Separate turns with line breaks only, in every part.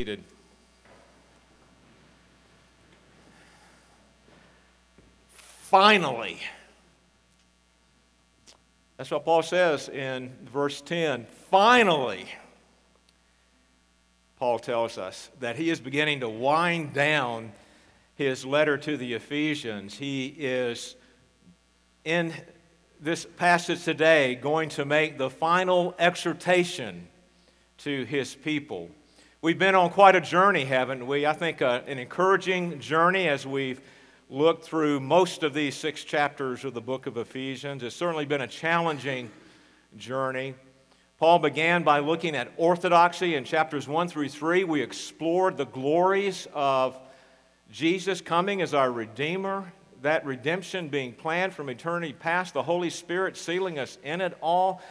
seated. Finally. That's what Paul says in verse 10. Finally, Paul tells us that he is beginning to wind down his letter to the Ephesians. He is in this passage today going to make the final exhortation to his people. We've been on quite a journey, haven't we? I think uh, an encouraging journey as we've looked through most of these six chapters of the book of Ephesians. It's certainly been a challenging journey. Paul began by looking at orthodoxy in chapters 1 through 3. We explored the glories of Jesus coming as our Redeemer, that redemption being planned from eternity past, the Holy Spirit sealing us in it all,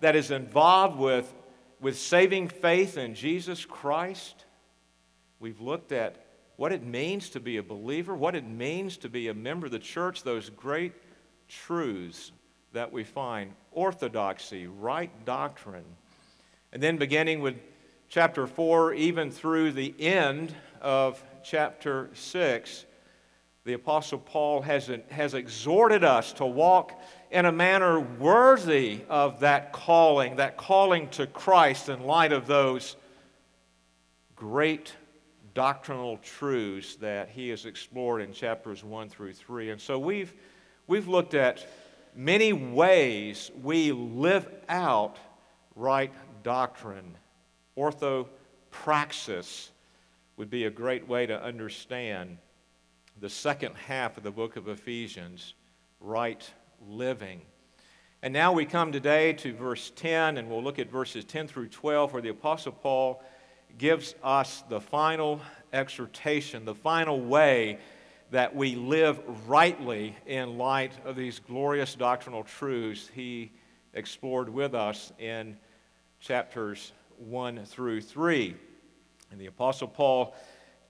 that is involved with with saving faith in Jesus Christ, we've looked at what it means to be a believer, what it means to be a member of the church, those great truths that we find orthodoxy, right doctrine. And then beginning with chapter 4, even through the end of chapter 6, the Apostle Paul has, has exhorted us to walk in a manner worthy of that calling, that calling to Christ in light of those great doctrinal truths that he has explored in chapters 1 through 3. And so we've, we've looked at many ways we live out right doctrine. Orthopraxis would be a great way to understand the second half of the book of Ephesians, right living. And now we come today to verse 10, and we'll look at verses 10 through 12, where the Apostle Paul gives us the final exhortation, the final way that we live rightly in light of these glorious doctrinal truths he explored with us in chapters 1 through 3. And the Apostle Paul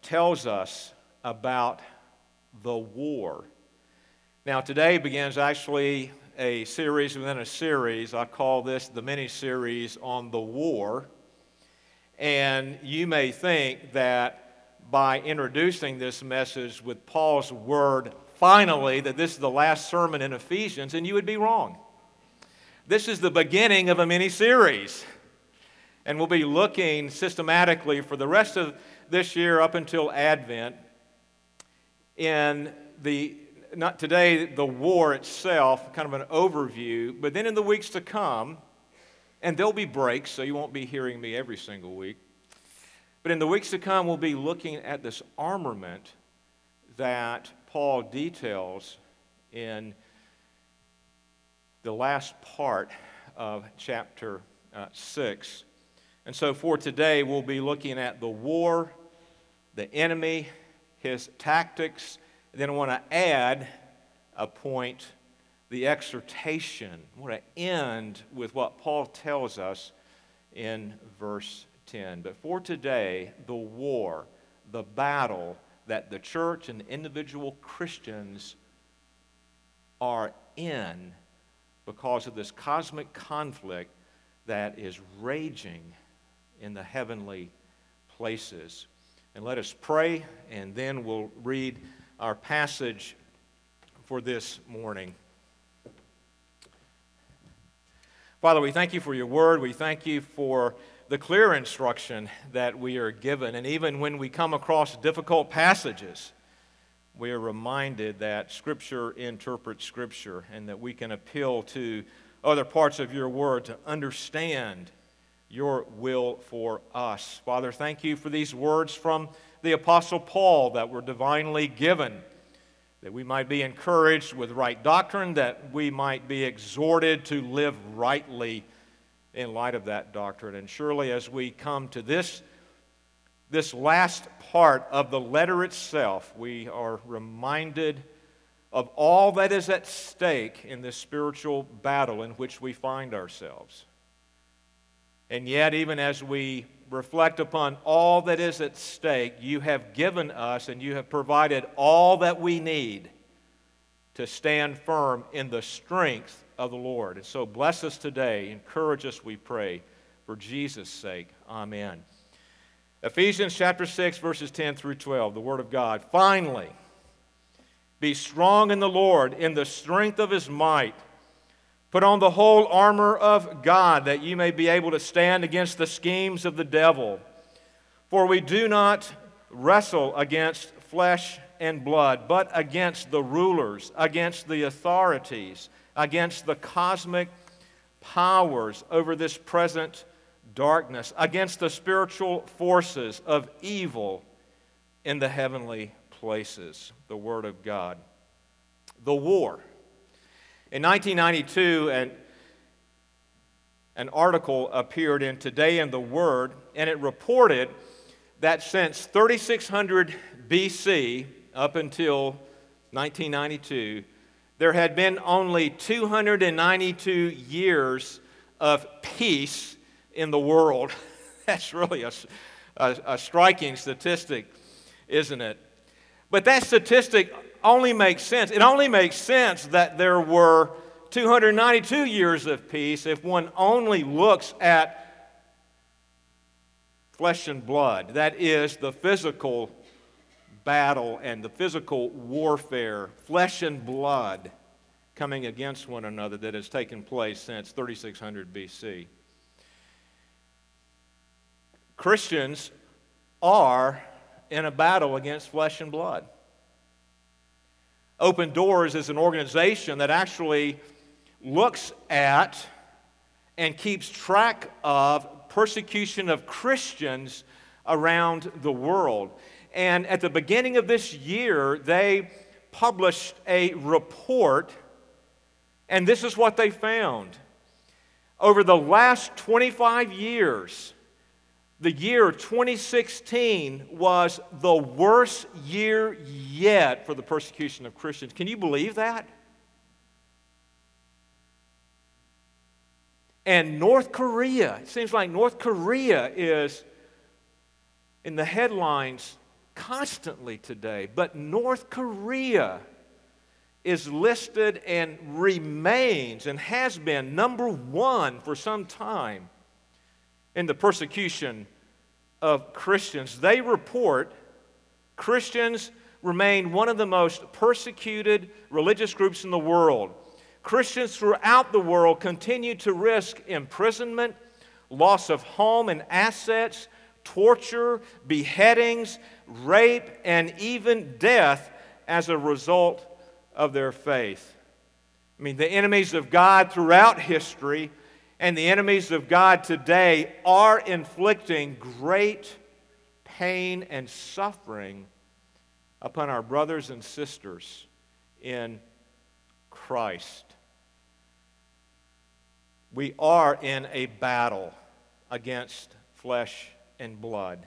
tells us about the war now, today begins actually a series within a series. I call this the mini series on the war. And you may think that by introducing this message with Paul's word, finally, that this is the last sermon in Ephesians, and you would be wrong. This is the beginning of a mini series. And we'll be looking systematically for the rest of this year up until Advent in the not today the war itself, kind of an overview, but then in the weeks to come, and there'll be breaks, so you won't be hearing me every single week. But in the weeks to come, we'll be looking at this armament that Paul details in the last part of chapter uh, 6. And so for today, we'll be looking at the war, the enemy, his tactics, then I want to add a point, the exhortation. I want to end with what Paul tells us in verse 10. But for today, the war, the battle that the church and individual Christians are in because of this cosmic conflict that is raging in the heavenly places. And let us pray, and then we'll read our passage for this morning. Father, we thank you for your word. We thank you for the clear instruction that we are given. And even when we come across difficult passages, we are reminded that Scripture interprets Scripture and that we can appeal to other parts of your word to understand your will for us. Father, thank you for these words from the Apostle Paul that were divinely given, that we might be encouraged with right doctrine, that we might be exhorted to live rightly in light of that doctrine. And surely as we come to this, this last part of the letter itself, we are reminded of all that is at stake in this spiritual battle in which we find ourselves. And yet, even as we reflect upon all that is at stake, you have given us and you have provided all that we need to stand firm in the strength of the Lord. And so bless us today. Encourage us, we pray, for Jesus' sake. Amen. Ephesians chapter 6, verses 10 through 12, the Word of God. Finally, be strong in the Lord, in the strength of his might. Put on the whole armor of God, that you may be able to stand against the schemes of the devil. For we do not wrestle against flesh and blood, but against the rulers, against the authorities, against the cosmic powers over this present darkness, against the spiritual forces of evil in the heavenly places. The Word of God. The war. In 1992, an, an article appeared in Today in the Word, and it reported that since 3600 BC up until 1992, there had been only 292 years of peace in the world. That's really a, a, a, striking statistic, isn't it? But that statistic only makes sense. It only makes sense that there were 292 years of peace if one only looks at flesh and blood. That is the physical battle and the physical warfare, flesh and blood coming against one another that has taken place since 3600 BC. Christians are in a battle against flesh and blood. Open Doors is an organization that actually looks at and keeps track of persecution of Christians around the world. And at the beginning of this year, they published a report, and this is what they found. Over the last 25 years, the year 2016 was the worst year yet for the persecution of Christians. Can you believe that? And North Korea, it seems like North Korea is in the headlines constantly today. But North Korea is listed and remains and has been number one for some time in the persecution of Christians. They report Christians remain one of the most persecuted religious groups in the world. Christians throughout the world continue to risk imprisonment, loss of home and assets, torture, beheadings, rape, and even death as a result of their faith. I mean, the enemies of God throughout history and the enemies of God today are inflicting great pain and suffering upon our brothers and sisters in Christ. We are in a battle against flesh and blood.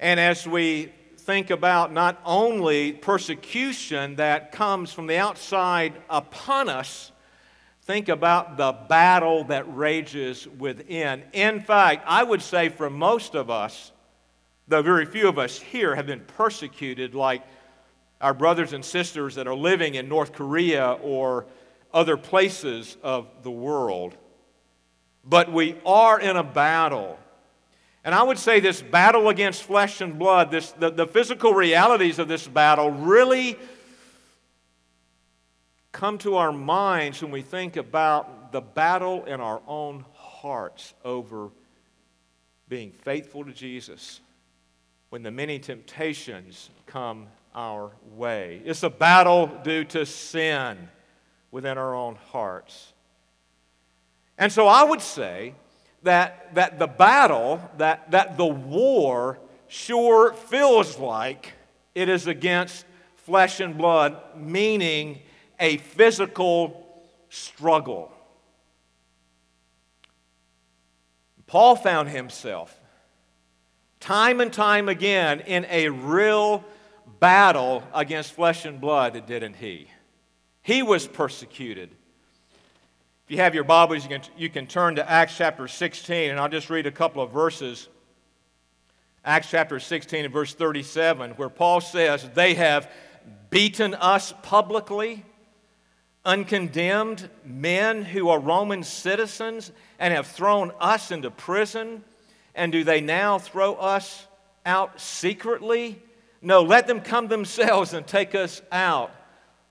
And as we think about not only persecution that comes from the outside upon us, think about the battle that rages within. In fact, I would say for most of us, though very few of us here have been persecuted like our brothers and sisters that are living in North Korea or other places of the world. But we are in a battle. And I would say this battle against flesh and blood, this, the, the physical realities of this battle really come to our minds when we think about the battle in our own hearts over being faithful to Jesus when the many temptations come our way. It's a battle due to sin within our own hearts. And so I would say that, that the battle, that, that the war sure feels like it is against flesh and blood, meaning a physical struggle. Paul found himself time and time again in a real battle against flesh and blood, didn't he? He was persecuted. If you have your Bibles, you can, you can turn to Acts chapter 16, and I'll just read a couple of verses. Acts chapter 16 and verse 37, where Paul says, They have beaten us publicly, uncondemned men who are Roman citizens, and have thrown us into prison And do they now throw us out secretly? No, let them come themselves and take us out.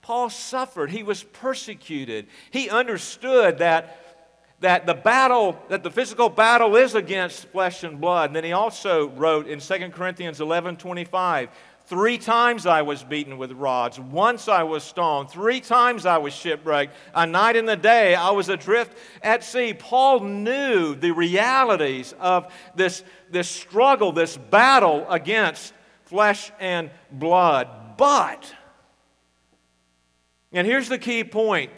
Paul suffered. He was persecuted. He understood that, that the battle, that the physical battle is against flesh and blood. And then he also wrote in 2 Corinthians 11 25, Three times I was beaten with rods. Once I was stoned. Three times I was shipwrecked. A night and a day I was adrift at sea. Paul knew the realities of this, this struggle, this battle against flesh and blood. But, and here's the key point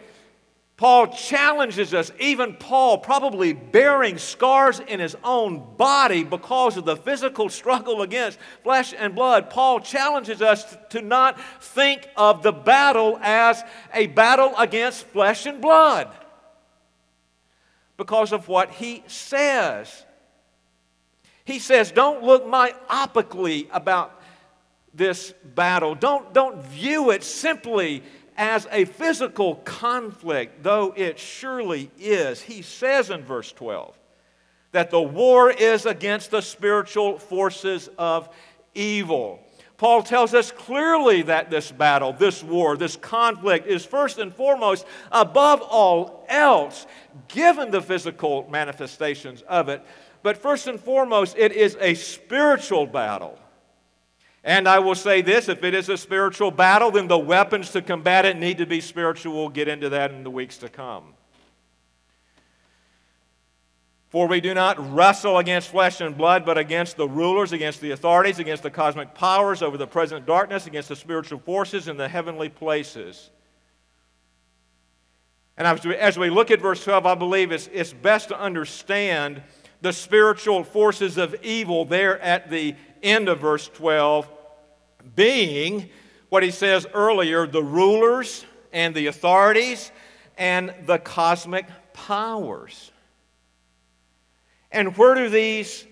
Paul challenges us, even Paul, probably bearing scars in his own body because of the physical struggle against flesh and blood. Paul challenges us to not think of the battle as a battle against flesh and blood because of what he says. He says, Don't look myopically about this battle. Don't, don't view it simply as a physical conflict, though it surely is. He says in verse 12 that the war is against the spiritual forces of evil. Paul tells us clearly that this battle, this war, this conflict is first and foremost, above all else, given the physical manifestations of it. But first and foremost, it is a spiritual battle. And I will say this if it is a spiritual battle, then the weapons to combat it need to be spiritual. We'll get into that in the weeks to come. For we do not wrestle against flesh and blood, but against the rulers, against the authorities, against the cosmic powers over the present darkness, against the spiritual forces in the heavenly places. And as we look at verse 12, I believe it's, it's best to understand the spiritual forces of evil there at the end of verse 12, being what he says earlier the rulers and the authorities and the cosmic powers. And where do these,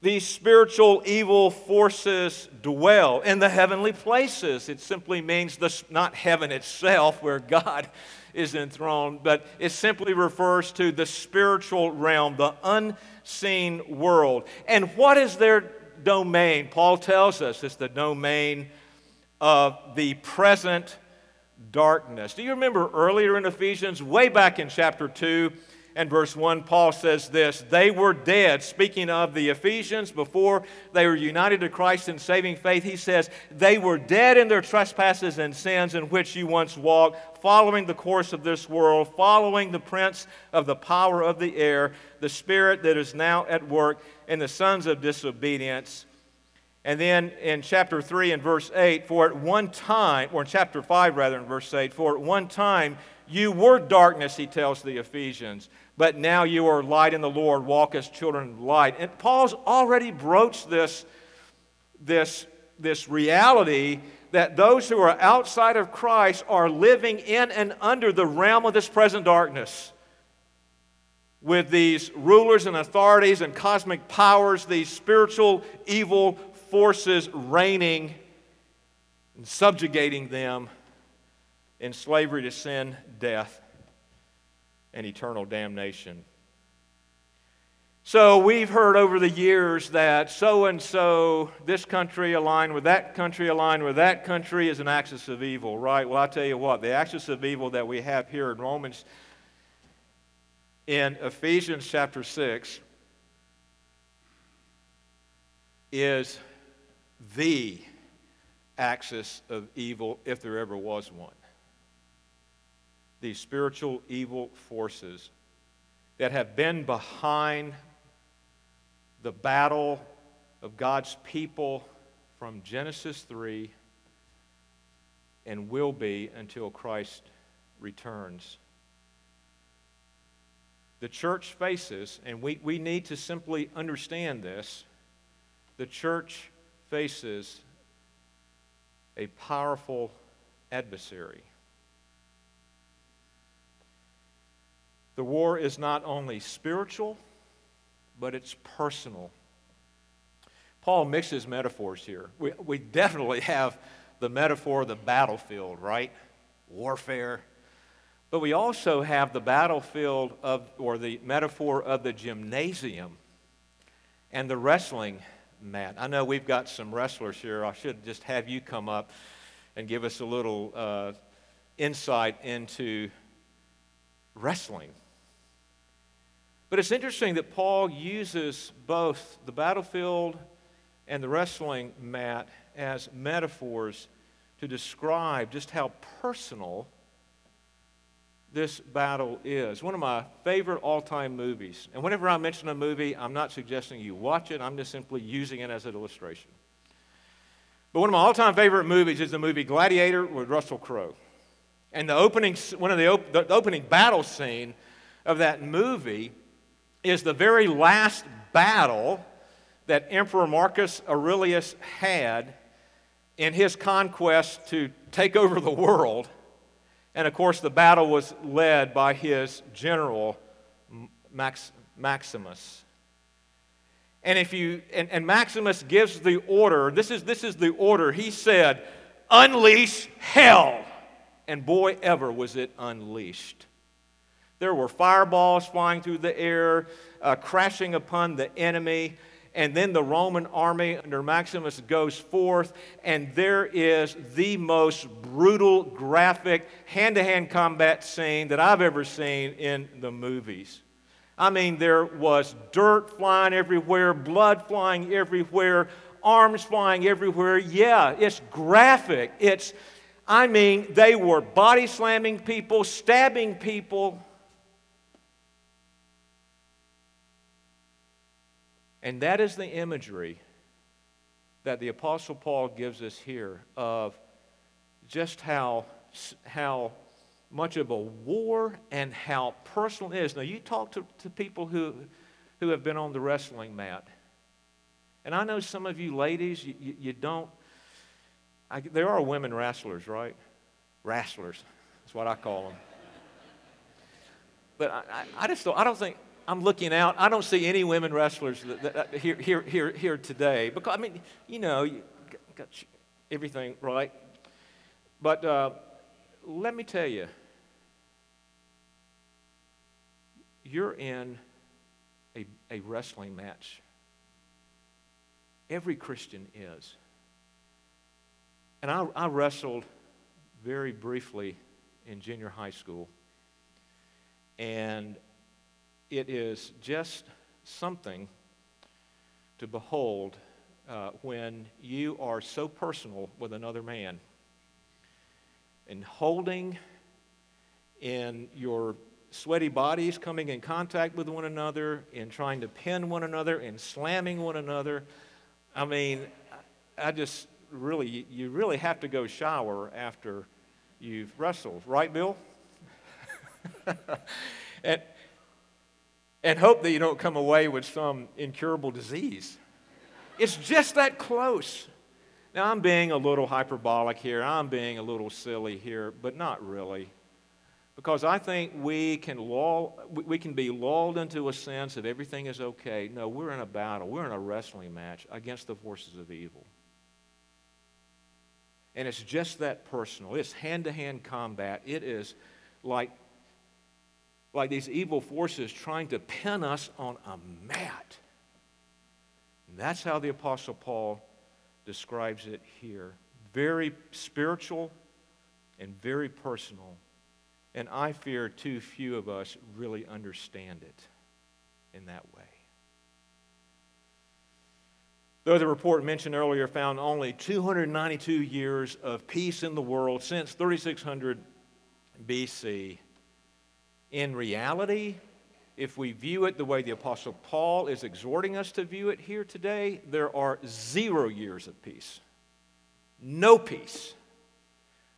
these spiritual evil forces dwell? In the heavenly places. It simply means the, not heaven itself, where God is enthroned, but it simply refers to the spiritual realm, the unseen world. And what is their domain? Paul tells us it's the domain of the present darkness. Do you remember earlier in Ephesians, way back in chapter 2? And verse 1, Paul says this They were dead. Speaking of the Ephesians, before they were united to Christ in saving faith, he says, They were dead in their trespasses and sins in which you once walked, following the course of this world, following the prince of the power of the air, the spirit that is now at work in the sons of disobedience. And then in chapter 3 and verse 8, for at one time, or in chapter 5 rather, in verse 8, for at one time you were darkness, he tells the Ephesians but now you are light in the Lord, walk as children of light. And Paul's already broached this, this, this reality that those who are outside of Christ are living in and under the realm of this present darkness. With these rulers and authorities and cosmic powers, these spiritual evil forces reigning and subjugating them in slavery to sin, death, and eternal damnation. So we've heard over the years that so and so, this country aligned with that country, aligned with that country, is an axis of evil, right? Well, I tell you what, the axis of evil that we have here in Romans, in Ephesians chapter 6, is the axis of evil if there ever was one these spiritual evil forces that have been behind the battle of God's people from Genesis 3 and will be until Christ returns. The church faces, and we, we need to simply understand this, the church faces a powerful adversary. The war is not only spiritual, but it's personal. Paul mixes metaphors here. We, we definitely have the metaphor of the battlefield, right? Warfare. But we also have the battlefield of, or the metaphor of the gymnasium. and the wrestling mat. I know we've got some wrestlers here. I should just have you come up and give us a little uh, insight into wrestling. But it's interesting that Paul uses both the battlefield and the wrestling mat as metaphors to describe just how personal this battle is. One of my favorite all time movies. And whenever I mention a movie, I'm not suggesting you watch it, I'm just simply using it as an illustration. But one of my all time favorite movies is the movie Gladiator with Russell Crowe. And the opening, one of the, op- the opening battle scene of that movie is the very last battle that Emperor Marcus Aurelius had in his conquest to take over the world. And of course, the battle was led by his general, Max, Maximus. And if you and, and Maximus gives the order, this is this is the order. He said, unleash hell. And boy, ever was it unleashed. There were fireballs flying through the air, uh, crashing upon the enemy. And then the Roman army under Maximus goes forth, and there is the most brutal, graphic, hand to hand combat scene that I've ever seen in the movies. I mean, there was dirt flying everywhere, blood flying everywhere, arms flying everywhere. Yeah, it's graphic. It's, I mean, they were body slamming people, stabbing people. And that is the imagery that the Apostle Paul gives us here of just how, how much of a war and how personal it is. Now, you talk to, to people who, who have been on the wrestling mat. And I know some of you ladies, you, you, you don't, I, there are women wrestlers, right? Wrestlers. That's what I call them. But I, I, I just don't, I don't think, I'm looking out. I don't see any women wrestlers that, that, that, here, here, here, here today. Because, I mean, you know, you got everything right. But uh, let me tell you, you're in a, a wrestling match. Every Christian is. And I, I wrestled very briefly in junior high school. And it is just something to behold uh, when you are so personal with another man and holding in your sweaty bodies coming in contact with one another and trying to pin one another and slamming one another i mean i just really you really have to go shower after you've wrestled. Right bill? And and hope that you don't come away with some incurable disease. It's just that close. Now, I'm being a little hyperbolic here, I'm being a little silly here, but not really. Because I think we can, lull, we can be lulled into a sense that everything is okay. No, we're in a battle, we're in a wrestling match against the forces of evil. And it's just that personal. It's hand to hand combat. It is like like these evil forces trying to pin us on a mat. And that's how the Apostle Paul describes it here. Very spiritual and very personal. And I fear too few of us really understand it in that way. Though the report mentioned earlier found only 292 years of peace in the world since 3600 BC, in reality, if we view it the way the Apostle Paul is exhorting us to view it here today, there are zero years of peace. No peace.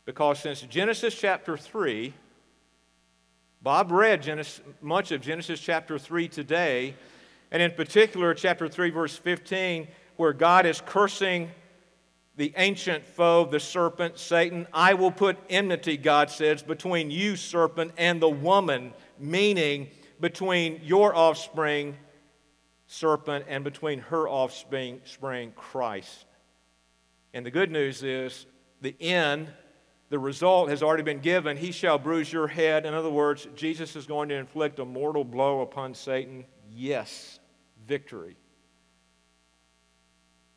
Because since Genesis chapter 3, Bob read Genesis, much of Genesis chapter 3 today, and in particular, chapter 3, verse 15, where God is cursing the ancient foe, the serpent, Satan. I will put enmity, God says, between you, serpent, and the woman, meaning between your offspring, serpent, and between her offspring, spring, Christ. And the good news is the end, the result has already been given. He shall bruise your head. In other words, Jesus is going to inflict a mortal blow upon Satan. Yes, victory.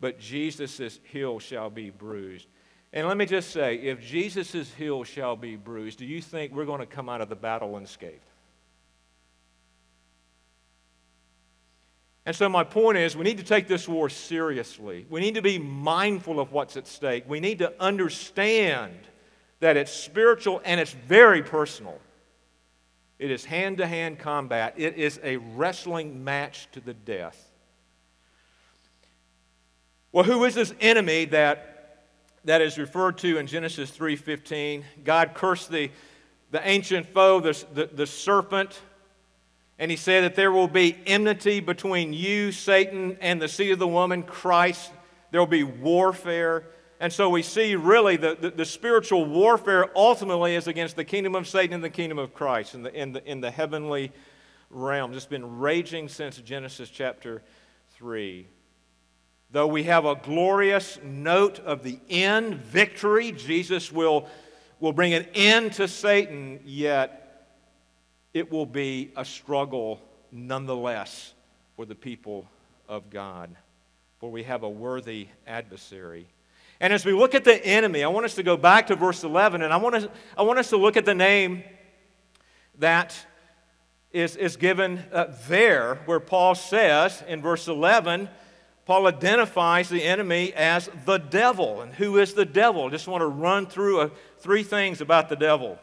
But Jesus' heel shall be bruised. And let me just say if Jesus' heel shall be bruised, do you think we're going to come out of the battle unscathed? And so, my point is, we need to take this war seriously. We need to be mindful of what's at stake. We need to understand that it's spiritual and it's very personal. It is hand to hand combat, it is a wrestling match to the death. Well, who is this enemy that, that is referred to in Genesis 3.15? God cursed the, the ancient foe, the, the, the serpent, and he said that there will be enmity between you, Satan, and the seed of the woman, Christ. There will be warfare. And so we see really the, the, the, spiritual warfare ultimately is against the kingdom of Satan and the kingdom of Christ in the, in the, in the heavenly realm. It's been raging since Genesis chapter 3. Though we have a glorious note of the end, victory, Jesus will, will bring an end to Satan, yet it will be a struggle nonetheless for the people of God. For we have a worthy adversary. And as we look at the enemy, I want us to go back to verse 11, and I want us, I want us to look at the name that is, is given uh, there, where Paul says in verse 11, Paul identifies the enemy as the devil. And who is the devil? I just want to run through a, uh, three things about the devil.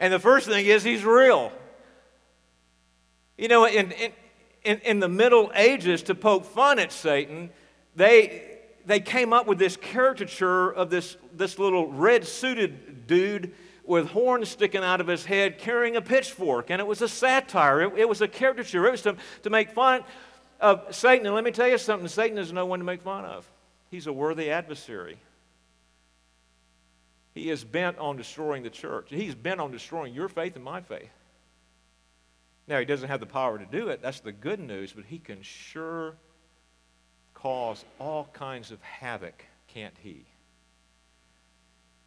And the first thing is he's real. You know, in, in, in the Middle Ages, to poke fun at Satan, they, they came up with this caricature of this, this little red suited dude with horns sticking out of his head carrying a pitchfork. And it was a satire, it, it was a caricature, it was to, to make fun of Satan. And let me tell you something Satan is no one to make fun of, he's a worthy adversary. He is bent on destroying the church. He's bent on destroying your faith and my faith. Now, he doesn't have the power to do it. That's the good news, but he can sure cause all kinds of havoc, can't he?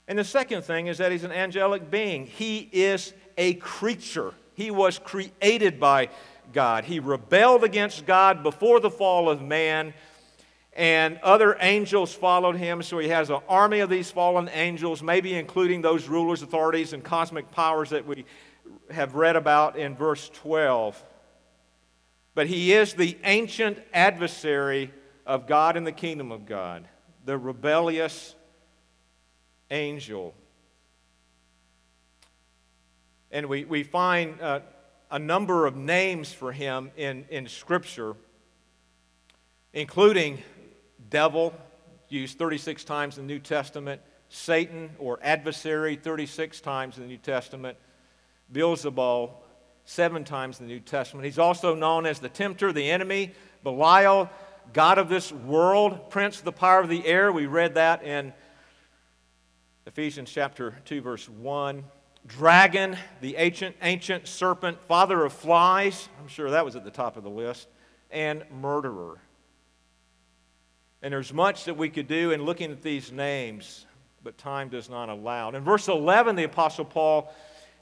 And the second thing is that he's an angelic being. He is a creature. He was created by God. He rebelled against God before the fall of man, and other angels followed him. So he has an army of these fallen angels, maybe including those rulers, authorities, and cosmic powers that we have read about in verse 12. But he is the ancient adversary of God in the kingdom of God, the rebellious angel. And we, we find uh, a number of names for him in, in Scripture, including devil, used 36 times in the New Testament, Satan or adversary, 36 times in the New Testament, Beelzebul, seven times in the New Testament. He's also known as the tempter, the enemy, Belial, God of this world, prince of the power of the air. We read that in Ephesians chapter 2, verse 1 dragon, the ancient, ancient serpent, father of flies. I'm sure that was at the top of the list. And murderer. And there's much that we could do in looking at these names, but time does not allow. In verse 11, the Apostle Paul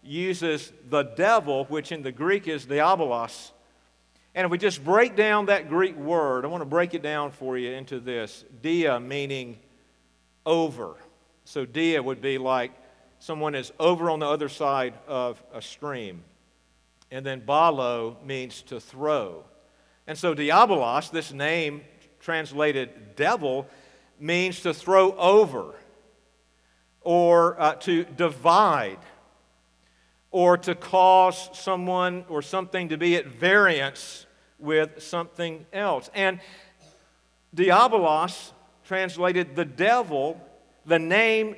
uses the devil, which in the Greek is diabolos. And if we just break down that Greek word, I want to break it down for you into this dia meaning over. So dia would be like someone is over on the other side of a stream. And then balo means to throw. And so diabolos, this name translated devil, means to throw over or uh, to divide or to cause someone or something to be at variance with something else. And diabolos, translated the devil, the name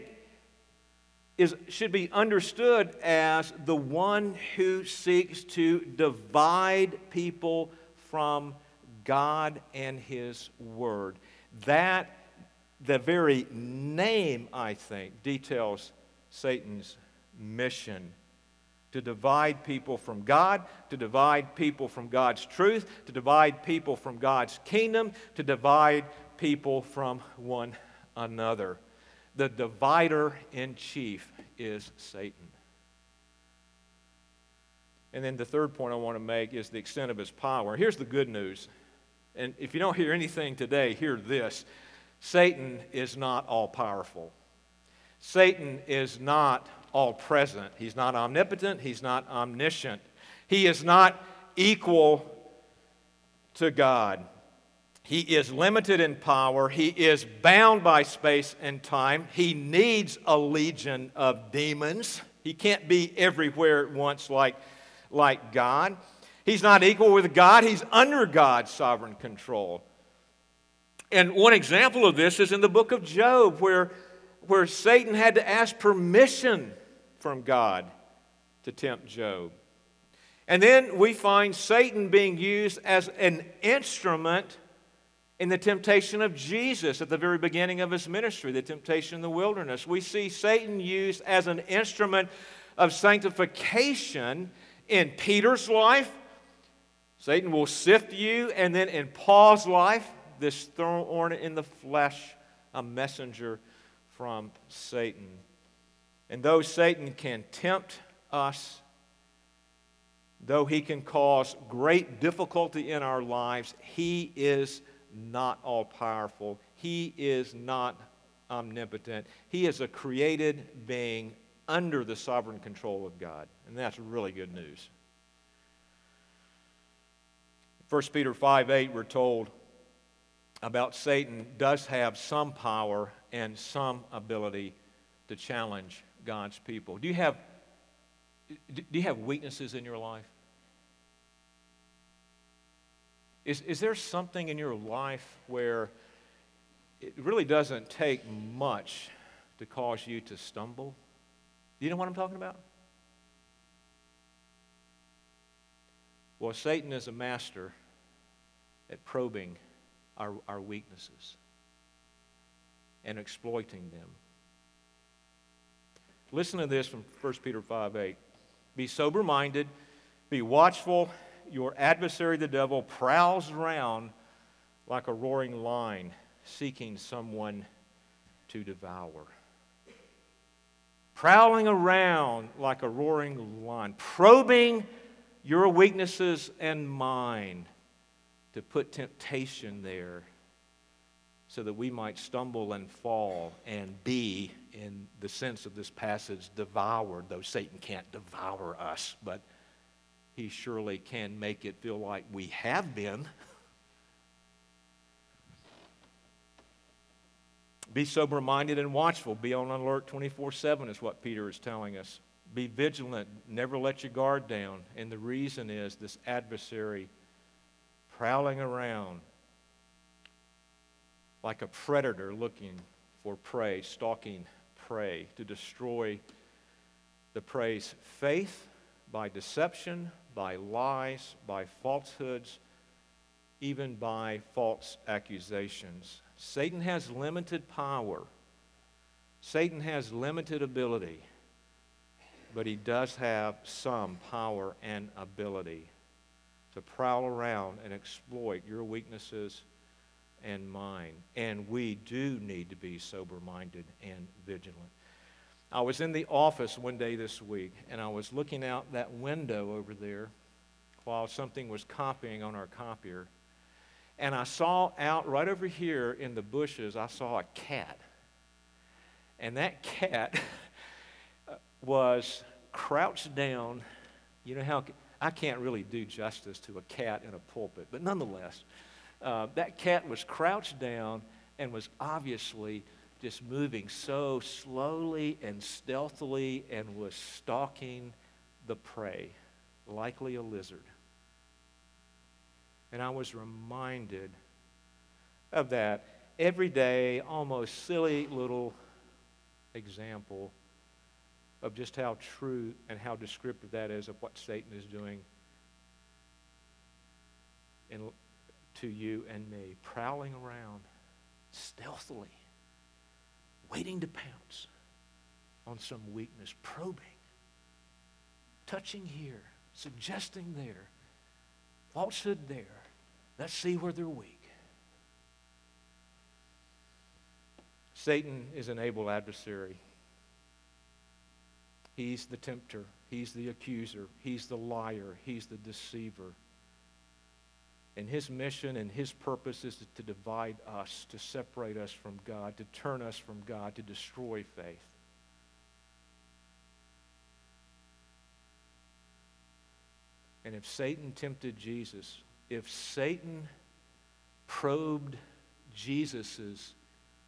is, should be understood as the one who seeks to divide people from God and His Word. That, the very name, I think, details Satan's mission to divide people from God, to divide people from God's truth, to divide people from God's kingdom, to divide people from one another. The divider in chief is Satan. And then the third point I want to make is the extent of his power. Here's the good news And if you don't hear anything today, hear this Satan is not all powerful. Satan is not all present. He's not omnipotent. He's not omniscient. He is not equal to God. He is limited in power. He is bound by space and time. He needs a legion of demons. He can't be everywhere at once like, like God. He's not equal with God, he's under God's sovereign control. And one example of this is in the book of Job, where, where Satan had to ask permission from God to tempt Job. And then we find Satan being used as an instrument in the temptation of Jesus at the very beginning of his ministry, the temptation in the wilderness. We see Satan used as an instrument of sanctification in Peter's life Satan will sift you, and then in Paul's life, this thorn in the flesh, a messenger from Satan. And though Satan can tempt us, though he can cause great difficulty in our lives, he is not all powerful. He is not omnipotent. He is a created being under the sovereign control of God. And that's really good news. 1 Peter 5 8, we're told about Satan does have some power and some ability to challenge God's people. Do you have, do you have weaknesses in your life? Is, is there something in your life where it really doesn't take much to cause you to stumble? Do you know what I'm talking about? Well, Satan is a master at probing our, our weaknesses and exploiting them. Listen to this from 1 Peter 5 8. Be sober minded, be watchful. Your adversary, the devil, prowls around like a roaring lion, seeking someone to devour. Prowling around like a roaring lion, probing your weaknesses and mine to put temptation there so that we might stumble and fall and be, in the sense of this passage, devoured, though Satan can't devour us, but he surely can make it feel like we have been. Be sober minded and watchful. Be on alert 24 7 is what Peter is telling us. Be vigilant. Never let your guard down. And the reason is this adversary prowling around like a predator looking for prey, stalking prey to destroy the prey's faith by deception, by lies, by falsehoods, even by false accusations. Satan has limited power. Satan has limited ability, but he does have some power and ability to prowl around and exploit your weaknesses and mine. And we do need to be sober minded and vigilant. I was in the office one day this week, and I was looking out that window over there while something was copying on our copier. And I saw out right over here in the bushes, I saw a cat. And that cat was crouched down. You know how I can't really do justice to a cat in a pulpit, but nonetheless, uh, that cat was crouched down and was obviously just moving so slowly and stealthily and was stalking the prey, likely a lizard. And I was reminded of that everyday, almost silly little example of just how true and how descriptive that is of what Satan is doing in, to you and me, prowling around stealthily, waiting to pounce on some weakness, probing, touching here, suggesting there, falsehood there. Let's see where they're weak. Satan is an able adversary. He's the tempter, he's the accuser, he's the liar, he's the deceiver. And his mission and his purpose is to divide us, to separate us from God, to turn us from God, to destroy faith. And if Satan tempted Jesus, if Satan probed Jesus's,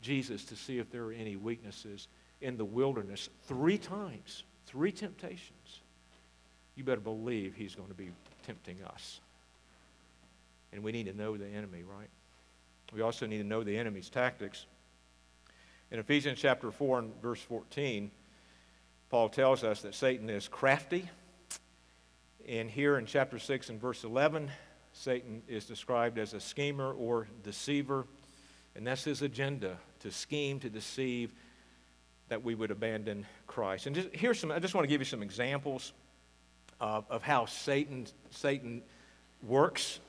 Jesus to see if there were any weaknesses in the wilderness three times, three temptations, you better believe he's going to be tempting us. And we need to know the enemy, right? We also need to know the enemy's tactics. In Ephesians chapter 4 and verse 14, Paul tells us that Satan is crafty. And here in chapter 6 and verse 11, Satan is described as a schemer or deceiver. And that's his agenda to scheme, to deceive, that we would abandon Christ. And just, here's some, I just want to give you some examples of, of how Satan, Satan works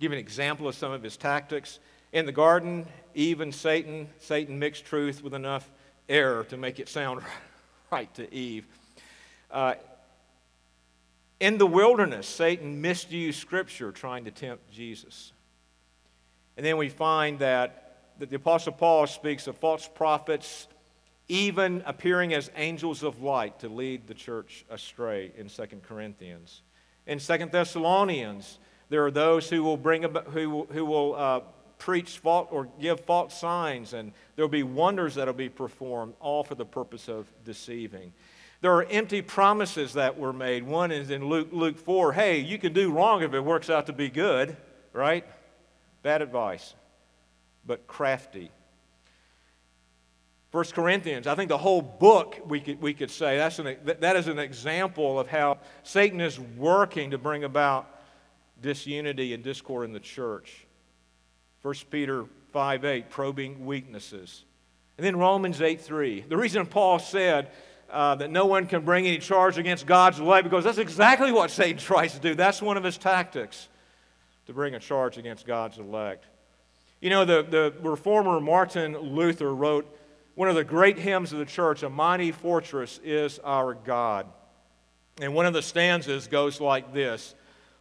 give an example of some of his tactics. In the garden, Eve and Satan, Satan mixed truth with enough error to make it sound right to Eve. Uh, in the wilderness, Satan misused Scripture trying to tempt Jesus. And then we find that, that the Apostle Paul speaks of false prophets even appearing as angels of light to lead the church astray in 2 Corinthians. In 2 Thessalonians, there are those who will bring about, who, who will uh, preach false or give false signs, and there will be wonders that will be performed, all for the purpose of deceiving. There are empty promises that were made. One is in Luke, Luke 4 hey, you can do wrong if it works out to be good, right? Bad advice, but crafty. First Corinthians, I think the whole book we could, we could say that's an, that is an example of how Satan is working to bring about disunity and discord in the church. 1 Peter 5 8, probing weaknesses. And then Romans 8 3. The reason Paul said uh, that no one can bring any charge against God's elect, because that's exactly what Satan tries to do. That's one of his tactics, to bring a charge against God's elect. You know, the, the reformer Martin Luther wrote one of the great hymns of the church, A Mighty Fortress is Our God. And one of the stanzas goes like this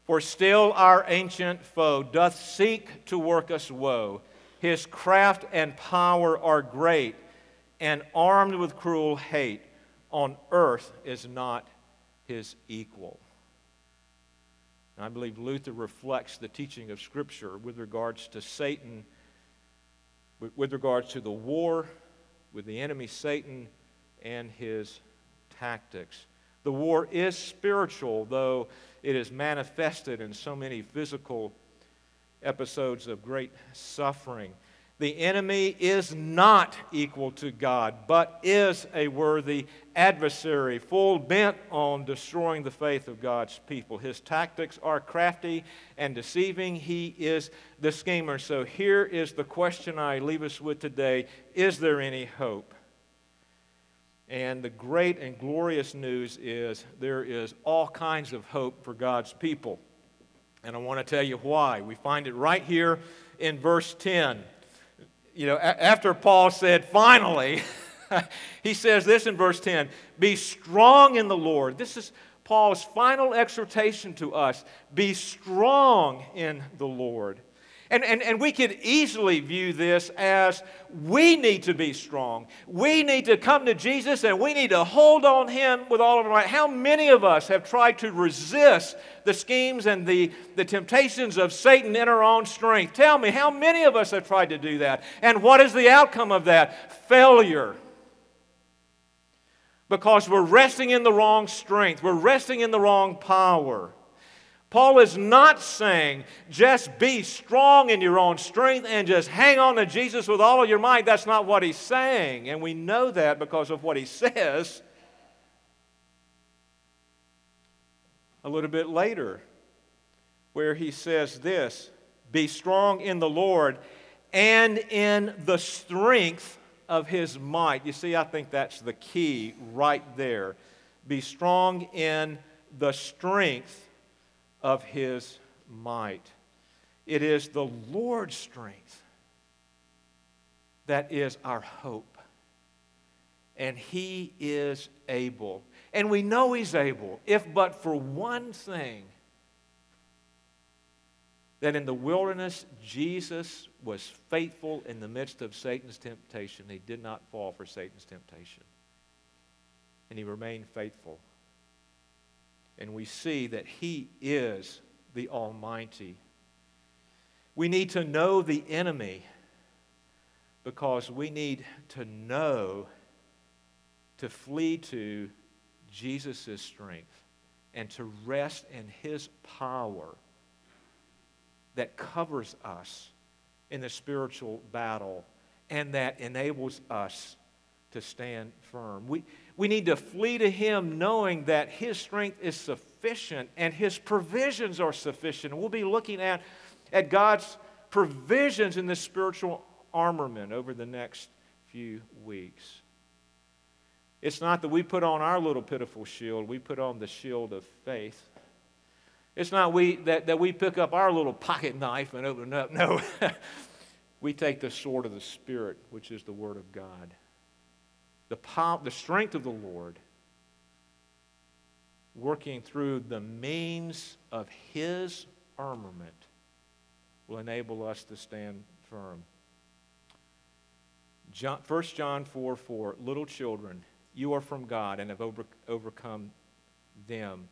for still our ancient foe doth seek to work us woe. His craft and power are great, and armed with cruel hate, on earth is not his equal. And I believe Luther reflects the teaching of Scripture with regards to Satan, with regards to the war with the enemy Satan and his tactics. The war is spiritual, though it is manifested in so many physical episodes of great suffering. The enemy is not equal to God, but is a worthy adversary, full bent on destroying the faith of God's people. His tactics are crafty and deceiving. He is the schemer. So here is the question I leave us with today Is there any hope? And the great and glorious news is there is all kinds of hope for God's people. And I want to tell you why. We find it right here in verse 10. You know, after Paul said, finally, he says this in verse 10 Be strong in the Lord. This is Paul's final exhortation to us. Be strong in the Lord. And, and, and we could easily view this as we need to be strong. We need to come to Jesus and we need to hold on Him with all of our might. How many of us have tried to resist the schemes and the, the temptations of Satan in our own strength? Tell me, how many of us have tried to do that? And what is the outcome of that? Failure because we're resting in the wrong strength, we're resting in the wrong power. Paul is not saying just be strong in your own strength and just hang on to Jesus with all of your might. That's not what he's saying. And we know that because of what he says a little bit later, where he says this Be strong in the Lord and in the strength of his might. You see, I think that's the key right there. Be strong in the strength of his might. It is the Lord's strength that is our hope. And he is able. And we know he's able, if but for one thing that in the wilderness, Jesus was faithful in the midst of Satan's temptation. He did not fall for Satan's temptation. And he remained faithful. And we see that he is the Almighty. We need to know the enemy because we need to know to flee to Jesus' strength and to rest in his power that covers us in the spiritual battle and that enables us to stand firm. We, we need to flee to Him knowing that His strength is sufficient and His provisions are sufficient. We'll be looking at, at God's provisions in the spiritual armament over the next few weeks. It's not that we put on our little pitiful shield, we put on the shield of faith. It's not we, that, that we pick up our little pocket knife and open it up. No. we take the sword of the Spirit, which is the Word of God. The, power, the strength of the Lord working through the means of His armament will enable us to stand firm. John, 1 John 4 4, little children, you are from God and have over, overcome them.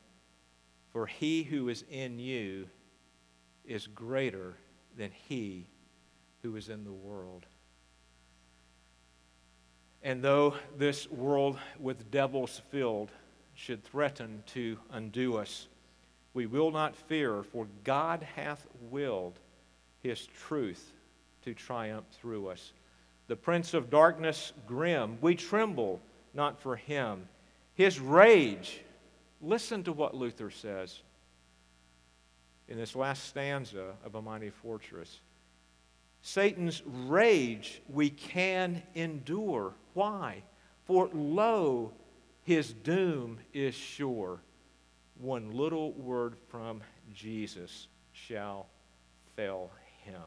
For he who is in you is greater than he who is in the world. And though this world with devils filled should threaten to undo us, we will not fear, for God hath willed his truth to triumph through us. The prince of darkness, grim, we tremble not for him. His rage Listen to what Luther says in this last stanza of A Mighty Fortress. Satan's rage we can endure. Why? For lo, his doom is sure. One little word from Jesus shall fail him.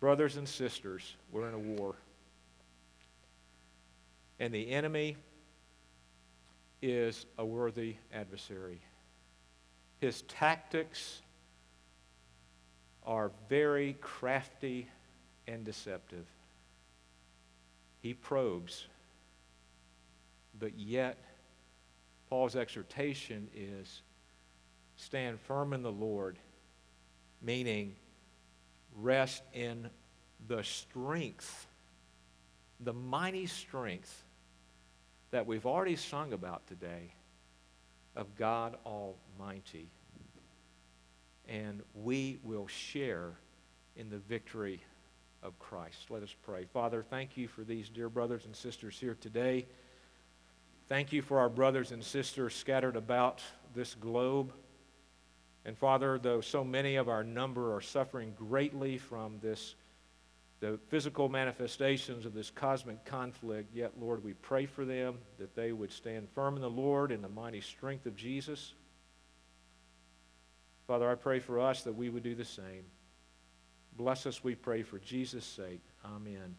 Brothers and sisters, we're in a war. And the enemy is a worthy adversary. His tactics are very crafty and deceptive. He probes, but yet, Paul's exhortation is stand firm in the Lord, meaning rest in the strength, the mighty strength that we've already sung about today of God Almighty. And we will share in the victory of Christ. Let us pray. Father, thank you for these dear brothers and sisters here today. Thank you for our brothers and sisters scattered about this globe. And Father, though so many of our number are suffering greatly from this the physical manifestations of this cosmic conflict, yet, Lord, we pray for them that they would stand firm in the Lord in the mighty strength of Jesus. Father, I pray for us that we would do the same. Bless us, we pray, for Jesus' sake. Amen.